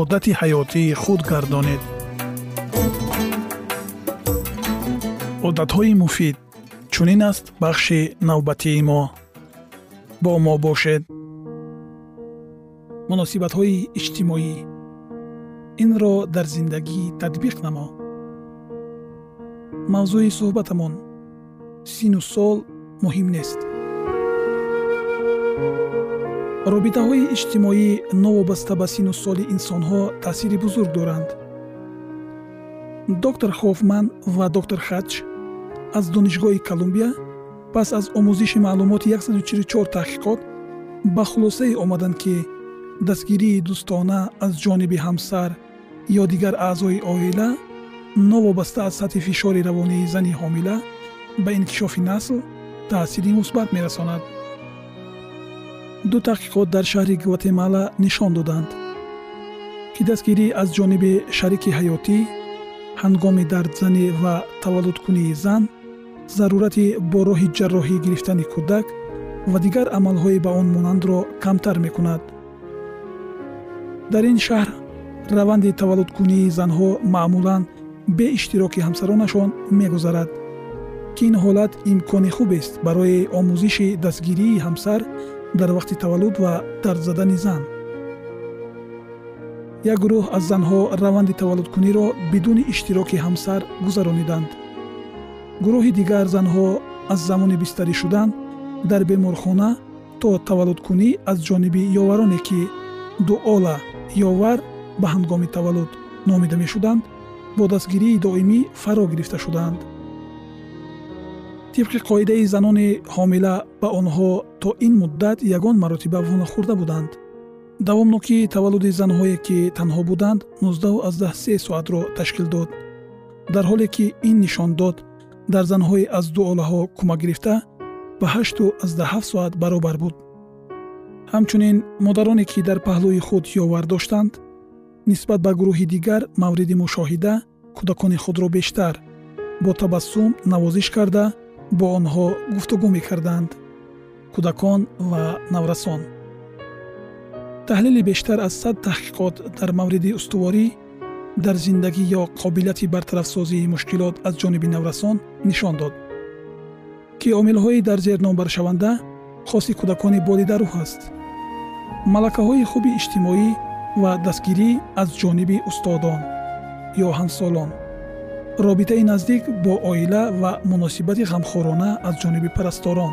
одати ҳаётии худ гардонед. Одатҳои муфид чунин аст бахши навбатии мо. Бо мо бошед. Муносибатҳои иҷтимоӣ. Инро дар зиндагӣ татбиқ намо. Мавзӯи суҳбатамон сину сол муҳим нест робитаҳои иҷтимоӣ новобаста ба сину соли инсонҳо таъсири бузург доранд. Доктор хофман ва доктор хадж аз донишгоҳи колумбия пас аз омӯзиши маълумоти 144 таҳқиқот ба хулосае омаданд ки дастгирии дӯстона аз ҷониби ҳамсар ё дигар аъзои оила новобаста аз сатҳи фишори равонии зани ҳомила ба инкишофи насл таъсири мусбат мерасонад ду таҳқиқот дар шаҳри гватемала нишон доданд. Ки дастгирӣ аз ҷониби шарики ҳаётӣ ҳангоми дардзанӣ ва таваллудкунии зан зарурати бо роҳи ҷарроҳӣ гирифтани кӯдак ва дигар амалҳои ба он монандро камтар мекунад. Дар ин шаҳр раванди таваллудкунии занҳо маъмулан бе иштироки ҳамсаронашон мегузарад ки ин ҳолат имкони хубест барои омӯзиши дастгирии ҳамсар дар вақти таваллуд ва дардзадани зан. Як гурӯҳ аз занҳо раванди таваллудкуниро бидуни иштироки ҳамсар гузарониданд. Гурӯҳи дигар занҳо аз замони бистарӣ шудан дар беморхона то таваллудкунӣ аз ҷониби ёвароне ки дуола ёвар ба ҳангоми таваллуд номида мешуданд бо дастгирии доимӣ фаро гирифта шудаанд тибқи қоидаи занони ҳомила ба онҳо то ин муддат ягон маротиба вонахӯрда буданд. Давомнокии таваллуди занҳое ки танҳо буданд 19 соатро ташкил дод. Дар ҳоле ки ин нишон дод дар занҳои аз дуолаҳо кӯмак гирифта ба 87 соат баробар буд. Ҳамчунин модароне ки дар паҳлӯи худ ёвар доштанд нисбат ба гурӯҳи дигар мавриди мушоҳида кӯдакони худро бештар бо табассум навозиш карда бо онҳо гуфтугӯ мекарданд кӯдакон ва наврасон. Таҳлили бештар аз сад таҳқиқот дар мавриди устуворӣ дар зиндагӣ ё қобилияти бартарафсозии мушкилот аз ҷониби наврасон нишон дод ки омилҳои дар зер номбаршаванда хоси кӯдакони болидарӯ ҳаст малакаҳои хуби иҷтимоӣ ва дастгирӣ аз ҷониби устодон ё ҳамсолон робитаи наздик бо оила ва муносибати ғамхорона аз ҷониби парасторон.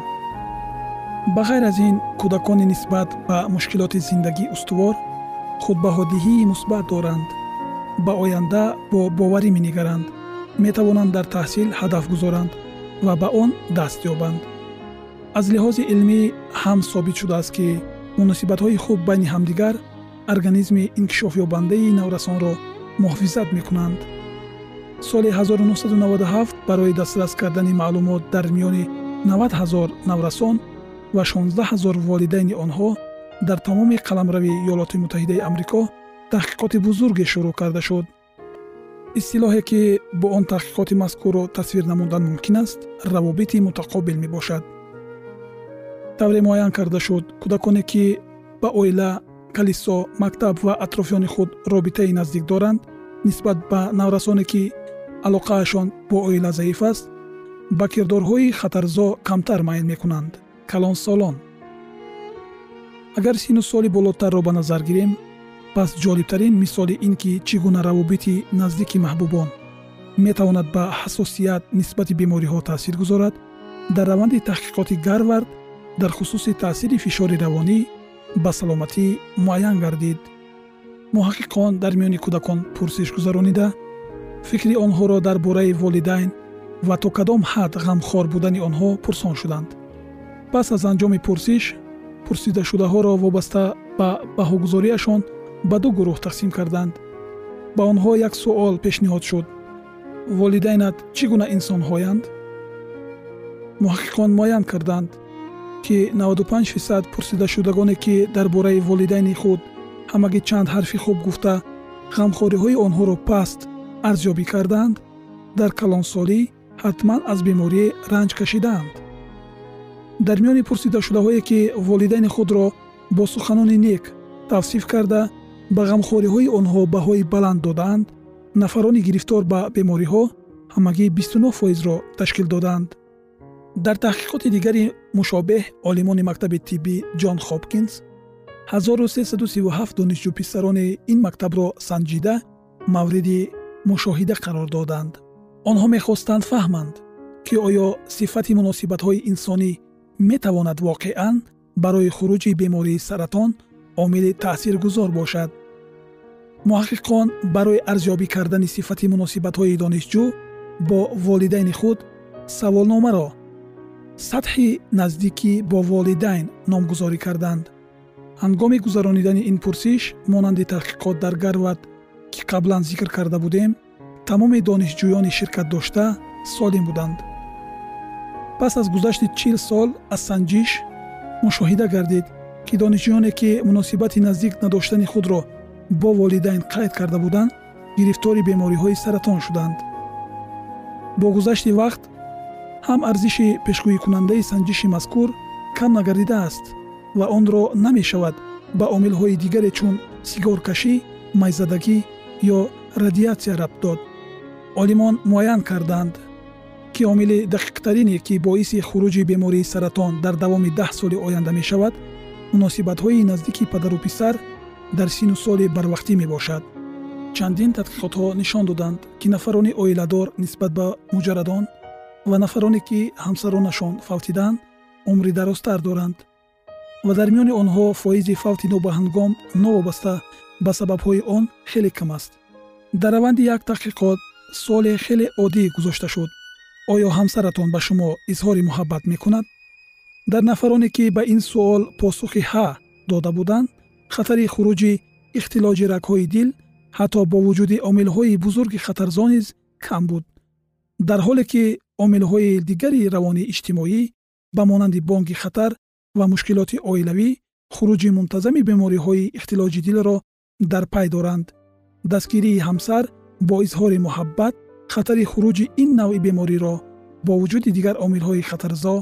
Ба ғайр аз ин кӯдакони нисбат ба мушкилоти зиндагӣ устувор худбаҳодиҳии мусбат доранд. Ба оянда бо боварӣ менигаранд метавонанд дар таҳсил ҳадаф гузоранд ва ба он даст ёбанд. Аз лиҳози илмӣ ҳам собит шудааст ки муносибатҳои хуб байни ҳамдигар организми инкишофёбандаи наврасонро муҳофизат мекунанд соли 1997 барои дастрас кардани маълумот дар миёни 90 ҳазор наврасон ва 16 ҳазор волидайни онҳо дар тамоми қаламрави ёлоти муттаҳидаи амрико таҳқиқоти бузурге шурӯъ карда шуд. Истилоҳе ки бо он таҳқиқоти мазкурро тасвир намудан мумкин аст равобити мутақобил мебошад. Тавре муайян карда шуд кӯдаконе ки ба оила калисо мактаб ва атрофиёни худ робитаи наздик доранд нисбат ба наврасоне ки алоқаашон бо оила заиф аст ба кирдорҳои хатарзо камтар майл мекунанд калонсолон агар сину соли болотарро ба назар гирем пас ҷолибтарин мисоли ин ки чӣ гуна равобити наздики маҳбубон метавонад ба ҳасосият нисбати бемориҳо таъсир гузорад дар раванди таҳқиқоти гарвард дар хусуси таъсири фишори равонӣ ба саломатӣ муайян гардид. Муҳаққиқон дар миёни кӯдакон пурсиш гузаронида фикри онҳоро дар бораи волидайн ва то кадом ҳад ғамхор будани онҳо пурсон шуданд. Пас аз анҷоми пурсиш пурсидашудаҳоро вобаста ба баҳогузориашон ба ду гурӯҳ тақсим карданд. Ба онҳо як суол пешниҳод шуд. Волидайнат чӣ гуна инсонҳоянд? Муҳаққиқон муайян карданд ки 95 фисад пурсидашудагоне ки дар бораи волидайни худ ҳамагӣ чанд ҳарфи хуб гуфта ғамхориҳои онҳоро паст арзёбӣ карданд? Дар калонсолӣ ҳатман аз беморӣ ранҷ кашидаанд дар миёни пурсидашудаҳое ки волидайни худро бо суханони нек тавсиф карда ба ғамхориҳои онҳо баҳои баланд додаанд нафарони гирифтор ба бемориҳо ҳамагӣ 29 фоизро ташкил доданд. Дар таҳқиқоти дигари мушобеҳ олимони мактаби тиббӣ ҷон хопкинс 1337 донишҷӯ писарони ин мактабро санҷида мавриди мушоҳида қарор доданд. Онҳо мехостанд фаҳманд ки оё сифати муносибатҳои инсонӣ метавонад воқеан барои хуруҷи бемории саратон омили таъсиргузор бошад. Муҳаққиқон барои арзёбӣ кардани сифати муносибатҳои донишҷӯ бо волидайни худ саволномаро сатҳи наздикӣ бо волидайн номгузорӣ карданд. Ҳангоми гузаронидани ин пурсиш монанди таҳқиқот дар гарвард ки қаблан зикр карда будем тамоми донишҷӯёни ширкатдошта солим буданд. Пас аз гузашти чил сол аз санҷиш мушоҳида гардид ки донишҷӯёне ки муносибати наздик надоштани худро бо волидайн қайд карда буданд гирифтори бемориҳои саратон шуданд. Бо гузашти вақт ҳам арзиши пешгӯикунандаи санҷиши мазкур кам нагардидааст ва онро намешавад ба омилҳои дигаре чун сигоркашӣ майзадагӣ ё радиатсия рабт дод. Олимон муайян карданд ки омили дақиқтарине ки боиси хуруҷи бемории саратон дар давоми даҳ соли оянда мешавад муносибатҳои наздики падару писар дар сину соли барвақтӣ мебошад. Чандин тадқиқотҳо нишон доданд ки нафарони оиладор нисбат ба муҷаррадон ва нафароне ки ҳамсаронашон фавтиданд умри дарозтар доранд ва дар миёни онҳо фоизи фавти нобаҳангом новобаста ба сабабҳои он хеле кам аст. Дар раванди як таҳқиқот суоле хеле оддӣ гузошта шуд. Оё ҳамсаратон ба шумо изҳори муҳаббат мекунад? Дар нафароне ки ба ин суол посухи ҳа дода буданд хатари хуруҷи ихтилоҷи рагҳои дил ҳатто бо вуҷуди омилҳои бузурги хатарзо низ кам буд. Дар ҳоле ки омилҳои дигари равонии иҷтимоӣ ба монанди бонки хатар ва мушкилоти оилавӣ хуруҷи мунтазами бемориҳои ихтилоҷи дилро дар пай доранд. Дастгирии ҳамсар бо изҳори муҳаббат хатари хуруҷи ин навъи бемориро бо вуҷуди дигар омилҳои хатарзо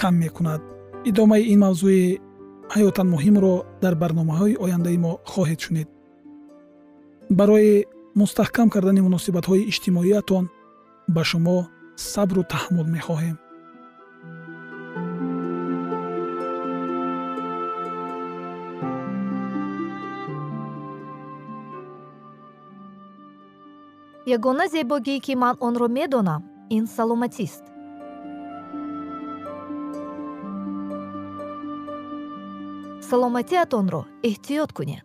кам мекунад. Идомаи ин мавзӯи ҳаётан муҳимро дар барномаҳои ояндаи мо хоҳед шунид. Барои мустаҳкам кардани муносибатҳои иҷтимоиятон ба шумо сабру таҳаммул мехоҳем ягона зебогие ки ман онро медонам ин саломатист. Саломатиатонро эҳтиёт кунед.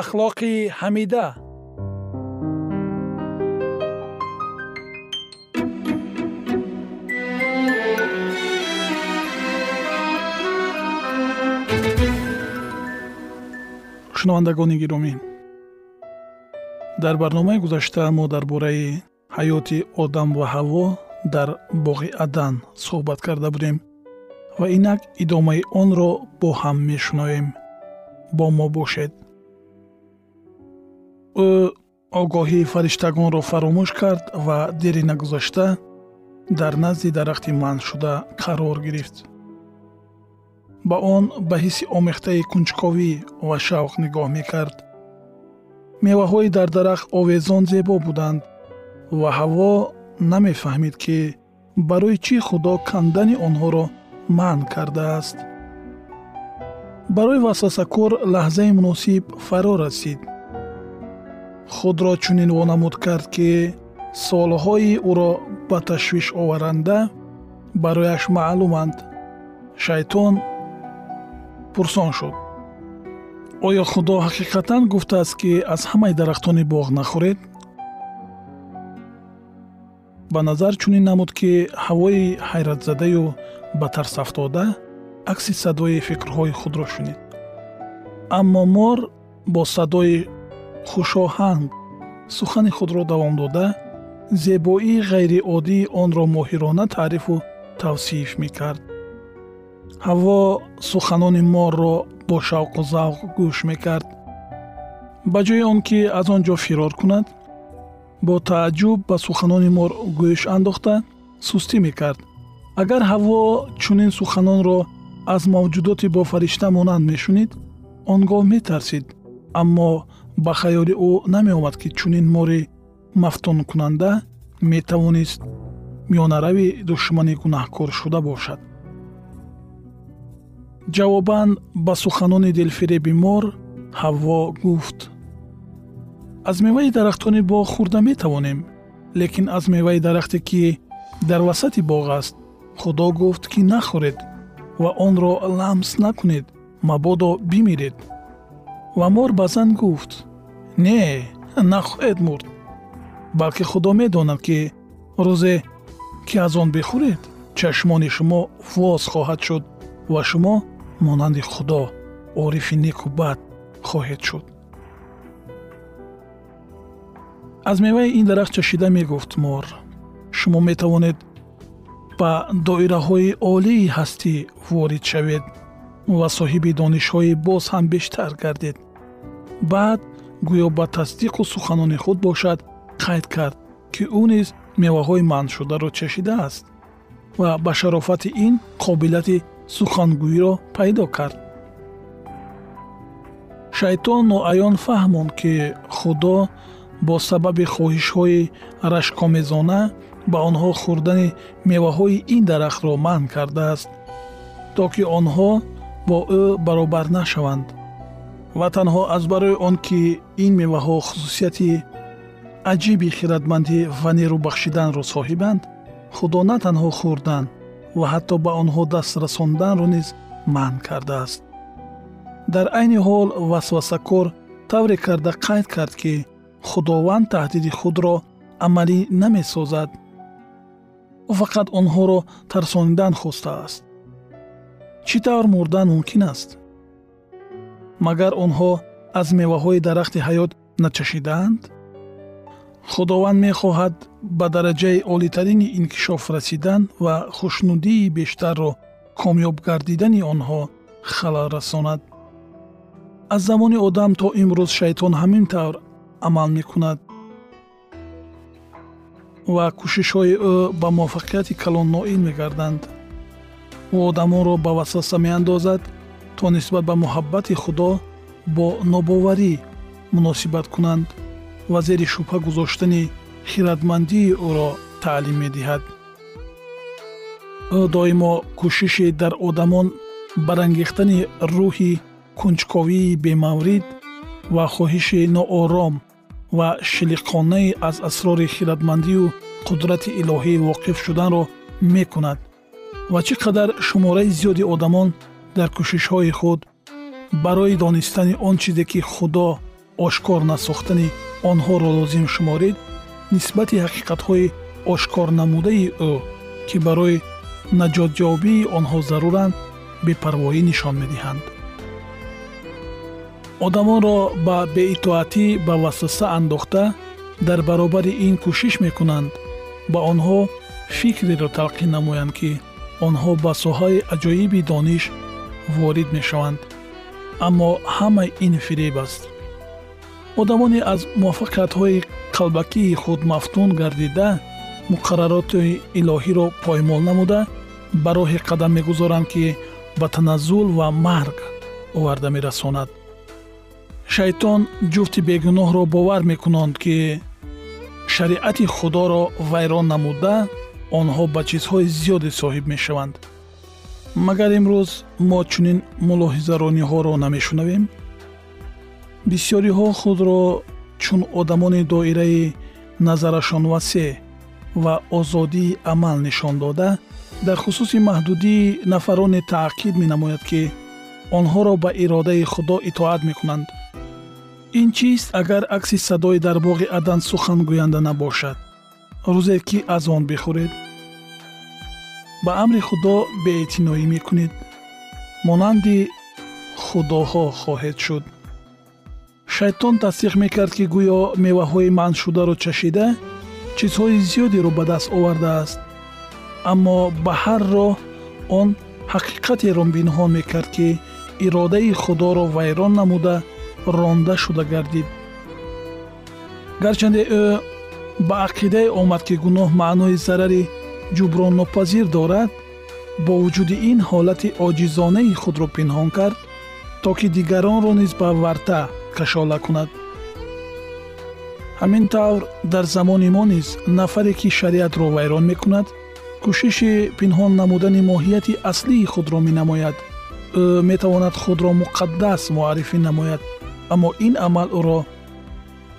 Ахлоқи ҳамида. Шунавандагони гиромӣ дар барномаи гузашта мо дар бораи ҳаёти одам ва ҳаво дар боғи адан суҳбат карда будем ва инак идомаи онро бо ҳам мешунавем бо мо бошед. Ӯ огоҳии фариштагонро фаромӯш кард ва дери нагузашта дар назди дарахти манъшуда қарор гирифт. Ба он ба ҳисси омехтаи кунҷковӣ ва шавқ нигоҳ мекард меваҳои дар дарахт овезон зебо буданд ва ҳаво намефаҳмид ки барои чӣ худо кандани онҳоро манъ кардааст. Барои васвасакор лаҳзаи муносиб фаро расид. Худро чунин вонамуд кард ки солҳои ӯро ба ташвишоваранда барояш маълуманд. Шайтон пурсон шуд оё худо ҳақиқатан гуфтааст ки аз ҳамаи дарахтони боғ нахӯред? Ба назар чунин намуд ки ҳавои ҳайратзадаю ба тарсафтода акси садои фикрҳои худро шунид. Аммо мор бо садои хушоҳанг сухани худро давом дода зебоии ғайриоддии онро моҳирона таърифу тавсиф мекард ҳаво суханони морро бо шавқу завқ гӯш мекард. Ба ҷои он ки аз он ҷо фирор кунад бо тааҷҷуб ба суханони мор гӯш андохта сустӣ мекард. Агар ҳаво чунин суханонро аз мавҷудоти бофаришта монанд мешунид он гоҳ метарсид. Аммо ба хаёли ӯ намеомад ки чунин мори мафтункунанда метавонист миёнарави душмани гунаҳкоршуда бошад ҷавобан ба суханони дилфиреби мор ҳавво гуфт. Аз меваи дарахтони боғ хӯрда метавонем лекин аз меваи дарахте ки дар васати боғ аст худо гуфт ки нахӯред ва онро ламс накунед мабодо бимиред ва мор ба зан гуфт не нахоҳед мурд балки худо медонад ки рӯзе ки аз он бихӯред чашмони шумо воз хоҳад шуд ва шумо монанди худо орифи неку бад хоҳед шуд. Аз меваи ин дарахт чашида мегуфт мор. Шумо метавонед ба доираҳои олии ҳастӣ ворид шавед ва соҳиби донишҳои боз ҳам бештар гардед. Баъд гӯё ба тасдиқу суханони худ бошад қайд кард ки ӯ низ меваҳои манъшударо чашидааст ва ба шарофати ин қобилияти сухангӯиро пайдо кард. Шайтон ноаён фаҳмонд ки худо бо сабаби хоҳишҳои рашкомезона ба онҳо хӯрдани меваҳои ин дарахтро манъ кардааст то ки онҳо бо ӯ баробар нашаванд. Ва танҳо аз барои он ки ин меваҳо хусусияти аҷиби хиратмандӣ ва нерӯбахшиданро соҳибанд худо на танҳо хӯрдан ва ҳатто ба онҳо даст расонданро низ манъ кардааст. Дар айни ҳол васвасакор тавре карда қайд кард ки худованд таҳдиди худро амалӣ намесозад. Фақат онҳоро тарсонидан хостааст. Чӣ тавр мурдан мумкин аст? Магар онҳо аз меваҳои дарахти ҳаёт начашидаанд худованд мехоҳад ба дараҷаи олитарини инкишоф расидан ва хушнудии бештарро комёб гардидани онҳо халал расонад. Аз замони одам то имрӯз шайтон ҳамин тавр амал мекунад. Ва кӯшишҳои ӯ ба муваффақияти калон ноил мегарданд. Ӯ одамонро ба васваса меандозад то нисбат ба муҳаббати худо бо нобоварӣ муносибат кунанд ва зери шубҳа гузоштани хиратмандии ӯро таълим медиҳад. Ӯ доимо кӯшиши дар одамон барангехтани рӯҳи кунҷковии бемаврид ва хоҳиши ноором ва шилиқонае аз асрори хиратмандию қудрати илоҳӣ воқиф шуданро мекунад. Ва чӣ қадар шумораи зиёди одамон дар кӯшишҳои худ барои донистани он чизе ки худо ошкор насохтани онҳоро лозим шуморид нисбати ҳақиқатҳои ошкорнамудаи ӯ ки барои наҷотёбии онҳо заруранд бепарвоӣ нишон медиҳанд. одамонро ба беитоатӣ ба васваса андохта дар баробари ин кӯшиш мекунанд. ба онҳо фикреро талқин намоянд ки онҳо ба соҳаи аҷоиби дониш ворид мешаванд. аммо ҳама ин фиреб аст одамоне аз муваффақиятҳои қалбакии худ мафтун гардида муқаррароти илоҳиро поймол намуда ба роҳе қадам мегузоранд ки ба таназзул ва марг оварда мерасонад. Шайтон ҷуфти бегуноҳро бовар мекунанд ки шариати худоро вайрон намуда онҳо ба чизҳои зиёде соҳиб мешаванд. Магар имрӯз мо чунин мулоҳизарониҳоро намешунавем бисёриҳо худро чун одамони доираи назарашон васеъ ва озодии амал нишон дода дар хусуси маҳдудии нафароне таъқид менамояд ки онҳоро ба иродаи худо итоат мекунанд. ин чист агар акси садои дар боғи адан сухангӯянда набошад. рӯзе ки аз он бихӯред? ба амри худо беэътиноӣ мекунед. монанди худоҳо хоҳед шуд шайтон тасдиқ мекард ки гӯё меваҳои манъшударо чашида чизҳои зиёдеро ба даст овардааст. Аммо ба ҳар роҳ он ҳақиқатеро пинҳон мекард ки иродаи худоро вайрон намуда ронда шуда гардид. Гарчанде ӯ ба ақидае омад ки гуноҳ маънои зарари ҷуброннопазир дорад бо вуҷуди ин ҳолати оҷизонаи худро пинҳон кард то ки дигаронро низ ба варта кашола кунад. Ҳамин тавр дар замони мо низ нафаре ки шариатро вайрон мекунад кӯшиши пинҳон намудани моҳияти аслии худро менамояд. Ӯ метавонад худро муқаддас муаррифӣ намояд. Аммо ин амал ӯро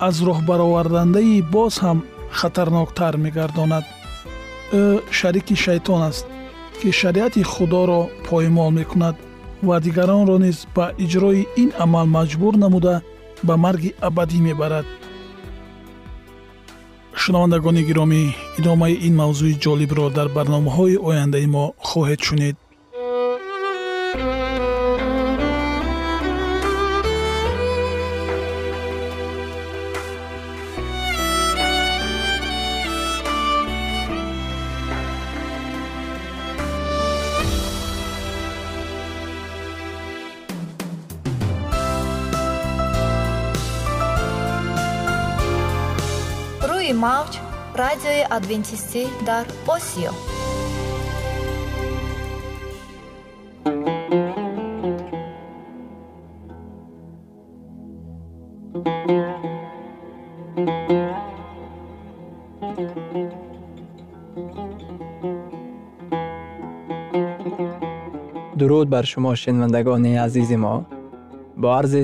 аз роҳбаровардандаи боз ҳам хатарноктар мегардонад. Ӯ шарики шайтон аст ки шариати худоро поймол мекунад ва дигаронро низ ба иҷрои ин амал маҷбур намуда ба марги абадӣ мебарад. Шунавандагони гиромӣ идомаи ин мавзӯи ҷолибро дар барномаҳои ояндаи мо хоҳед шунид радиои адвентистӣ дар осиё дуруд бар шумо шинавандагони азизи мо бо арзи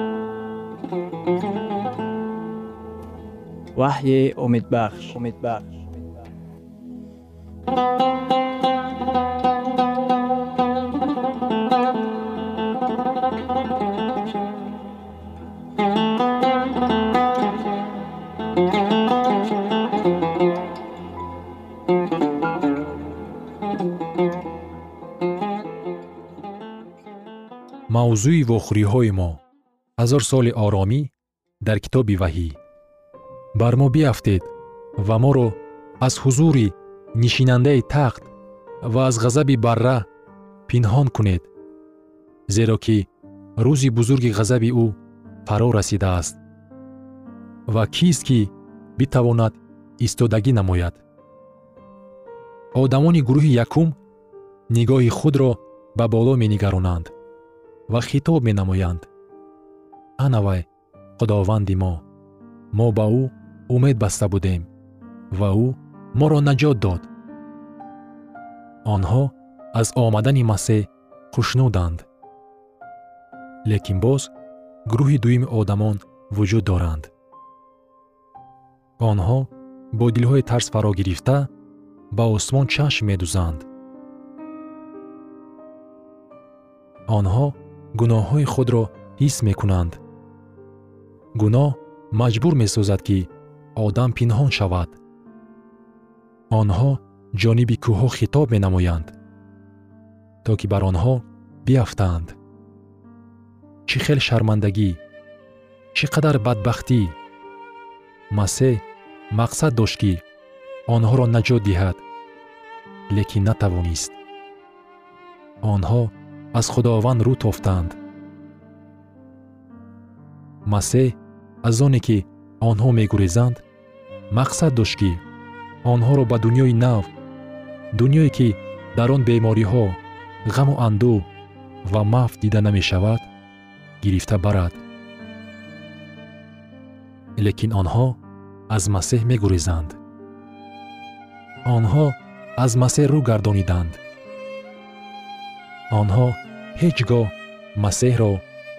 ваҳйи умедбахш умедбахш мавзӯи вохӯриҳои мо. Ҳазор соли оромӣ дар китоби ваҳӣ бар мо биафтед ва моро аз ҳузури нишинандаи тахт ва аз ғазаби барра пинҳон кунед зеро ки рӯзи бузурги ғазаби ӯ фаро расидааст. Ва кист ки битавонад истодагӣ намояд? Одамони гурӯҳи якум нигоҳи худро ба боло менигаронанд ва хитоб менамоянд. Ана вай худованди мо мо ба ӯ умед баста будем ва ӯ моро наҷот дод. Онҳо аз омадани масеҳ хушнуданд. Лекин боз гурӯҳи дуюми одамон вуҷуд доранд. Онҳо бо дилҳои тарс фаро гирифта ба осмон чашм медузанд. Онҳо гуноҳҳои худро ҳис мекунанд. Гуноҳ маҷбур месозад ки одам пинҳон шавад. Онҳо ҷониби кӯҳҳо хитоб менамоянд то ки бар онҳо биафтаанд чӣ хел шармандагӣ? Чӣ қадар бадбахтӣ? Масеҳ мақсад дошт ки онҳоро наҷот диҳад лекин натавонист. Онҳо аз худованд рӯ тофтанд масеҳ аз оне ки онҳо мегурезанд мақсад дошт ки онҳоро ба дуньёи нав дуньёе ки дар он бемориҳо ғаму андӯҳ ва мафт дида намешавад гирифта барад. Лекин онҳо аз масеҳ мегурезанд. Онҳо аз масеҳ рӯ гардониданд. Онҳо ҳеҷ гоҳ масеҳро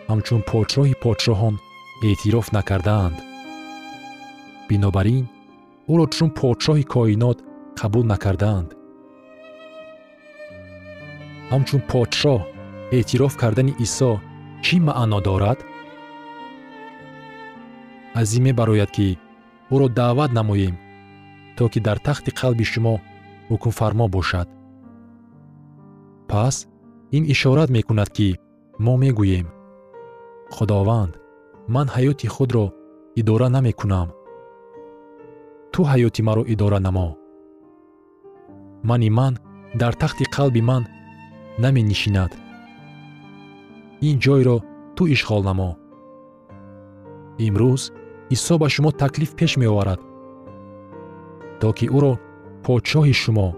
ҳамчун подшоҳи подшоҳон эътироф накардаанд бинобар ин ӯро чун подшоҳи коинот қабул накардаанд. Ҳамчун подшоҳ эътироф кардани исо чӣ маъно дорад? Аз ин мебарояд ки ӯро даъват намоем то ки дар тахти қалби шумо ҳукмфармо бошад. Пас ин ишорат мекунад ки мо мегӯем. Худованд ман ҳаёти худро идора намекунам ту ҳаёти маро идора намо. Мани ман дар тахти қалби ман наменишинад. Ин ҷойро ту ишғол намо. Имрӯз исо ба шумо таклиф пеш меоварад. То ки ӯро подшоҳи шумо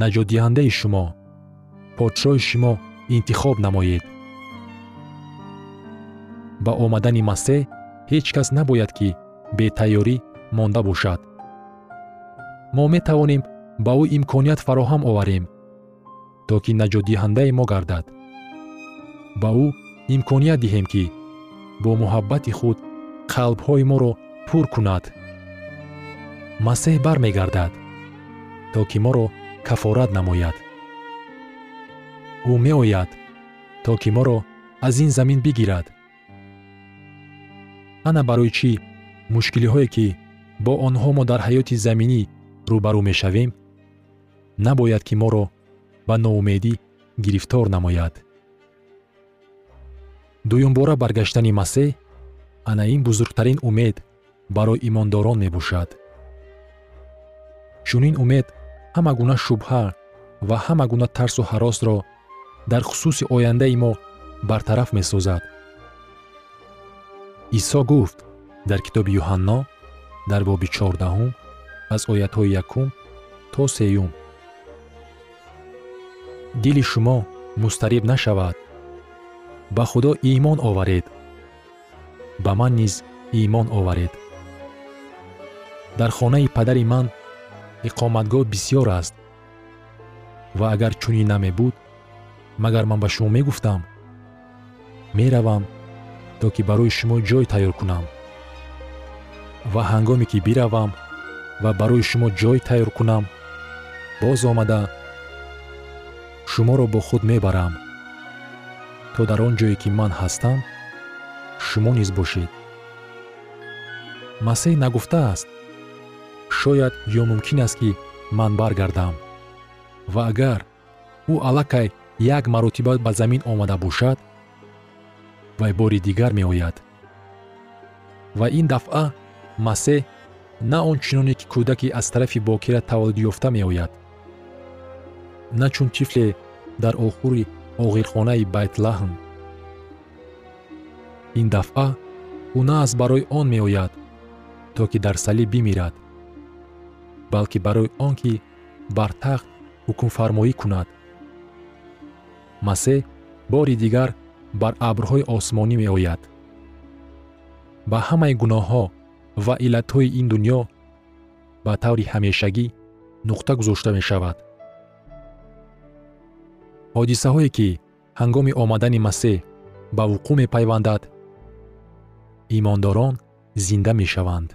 наҷотдиҳандаи шумо подшоҳи шумо интихоб намоед. Ба омадани масеҳ ҳеҷ кас набояд ки бетайёрӣ монда бошад. Мо метавонем ба ӯ имконият фароҳам оварем то ки наҷотдиҳандаи мо гардад. Ба ӯ имконият диҳем ки бо муҳаббати худ қалбҳои моро пур кунад. Масеҳ бармегардад то ки моро кафорат намояд. Ӯ меояд то ки моро аз ин замин бигирад. Ана барои чӣ мушкилиҳое ки бо онҳо мо дар ҳаёти заминӣ рӯбарӯ мешавем набояд ки моро ба ноумедӣ гирифтор намояд. Дуюмбора баргаштани масеҳ ана ин бузургтарин умед барои имондорон мебошад. Чунин умед ҳама гуна шубҳа ва ҳама гуна тарсу ҳаросро дар хусуси ояндаи мо бартараф месозад. Исо гуфт дар китоби юҳанно дар боби чордаҳум аз оятҳои якум то сеюм. Дили шумо мустариб нашавад. Ба худо имон оваред. Ба ман низ имон оваред. Дар хонаи падари ман иқоматгоҳ бисьёр аст. Ва агар чунин намебуд магар ман ба шумо мегуфтам меравам то ки барои шумо ҷой тайёр кунам ва ҳангоме ки биравам ва барои шумо ҷой тайёр кунам боз омада шуморо бо худ мебарам. То дар он ҷое ки ман ҳастам шумо низ бошед. Масеҳ нагуфтааст шояд ё мумкин аст ки ман баргардам. Ва агар ӯ аллакай як маротиба ба замин омада бошад вай бори дигар меояд. Ва ин дафъа масеҳ на он чуноне ки кӯдаки аз тарафи бокира таваллуд ёфта меояд. На чун тифле дар охури оғирхонаи байтлаҳм ин дафъа ӯ на аз барои он меояд то ки дар салиб бимирад балки барои он ки бар тахт ҳукмфармоӣ кунад. Масеҳ бори дигар бар абрҳои осмонӣ меояд. Ба ҳамаи гуноҳҳо ва иллатҳои ин дуньё ба таври ҳамешагӣ нуқта гузошта мешавад. Ҳодисаҳое ки ҳангоми омадани масеҳ ба вуқӯъ мепайвандад имондорон зинда мешаванд.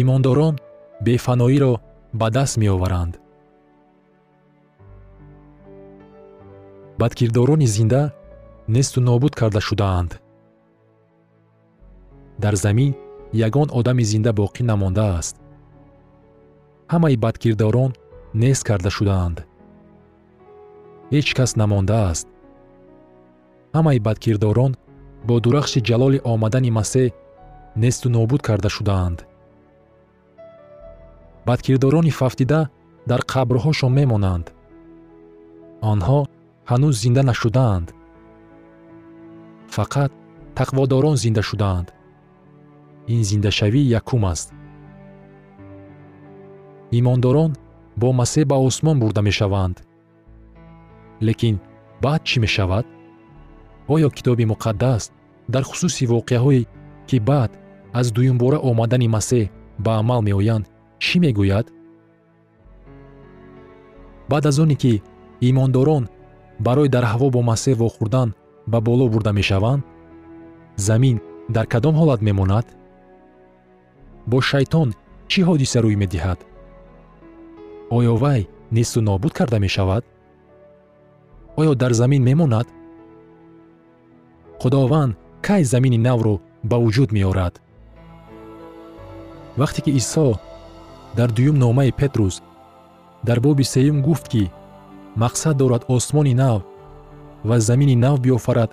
Имондорон бефаноиро ба даст меоваранд. Бадкирдорони зинда несту нобуд карда шудаанд дар замин ягон одами зинда боқӣ намондааст ҳамаи бадкирдорон нест карда шудаанд. Ҳеҷ кас намондааст ҳамаи бадкирдорон бо дурахши ҷалоли омадани масеҳ несту нобуд карда шудаанд. Бадкирдорони фафтида дар қабрҳошон мемонанд. Онҳо ҳанӯз зинда нашудаанд. Фақат тақводорон зинда шудаанд ин зиндашавии якум аст. Имондорон бо масеҳ ба осмон бурда мешаванд. Лекин баъд чӣ мешавад? Оё китоби муқаддас дар хусуси воқеаҳое ки баъд аз дуюмбора омадани масеҳ ба амал меоянд чӣ мегӯяд? Баъд аз оне ки имондорон барои дар ҳаво бо масеҳ вохӯрдан ба боло бурда мешаванд замин дар кадом ҳолат мемонад бо шайтон чӣ ҳодиса рӯй медиҳад? Оё вай несту нобуд карда мешавад? Оё дар замин мемонад? Худованд кай замини навро ба вуҷуд меорад? Вақте ки исо дар дуюм номаи петрус дар боби сеюм гуфт ки мақсад дорад осмони нав ва замини нав биёфарад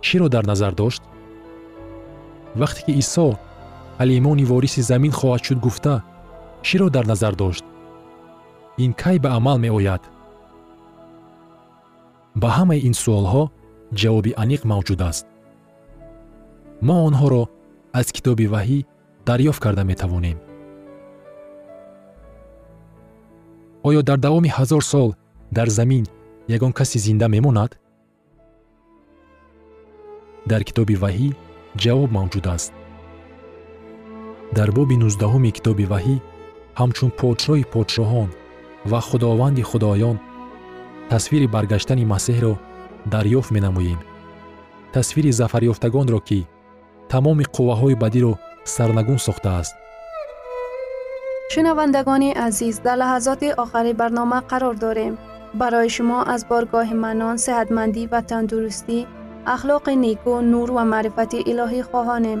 чиро дар назар дошт? Вақте ки исо алимони вориси замин хоҳад шуд гуфта чиро дар назар дошт? Ин кай ба амал меояд? Ба ҳамаи ин суолҳо ҷавоби аниқ мавҷуд аст. Мо онҳоро аз китоби ваҳӣ дарёфт карда метавонем. Оё дар давоми ҳазор сол дар замин ягон касе зинда мемонад? Дар китоби ваҳӣ ҷавоб мавҷуд аст дар боби нуздаҳуми китоби ваҳӣ ҳамчун подшоҳи подшоҳон ва худованди худоён тасвири баргаштани масеҳро дарёфт менамоем тасвири зафарёфтагонро ки тамоми қувваҳои бадиро сарнагун сохтааст шунавандагони азиз дар лаҳазоти охари барнома қарор дорем барои шумо аз боргоҳи манон сеҳатмандӣ ва тандурустӣ ахлоқи неку нур ва маърифати илоҳӣ хоҳонем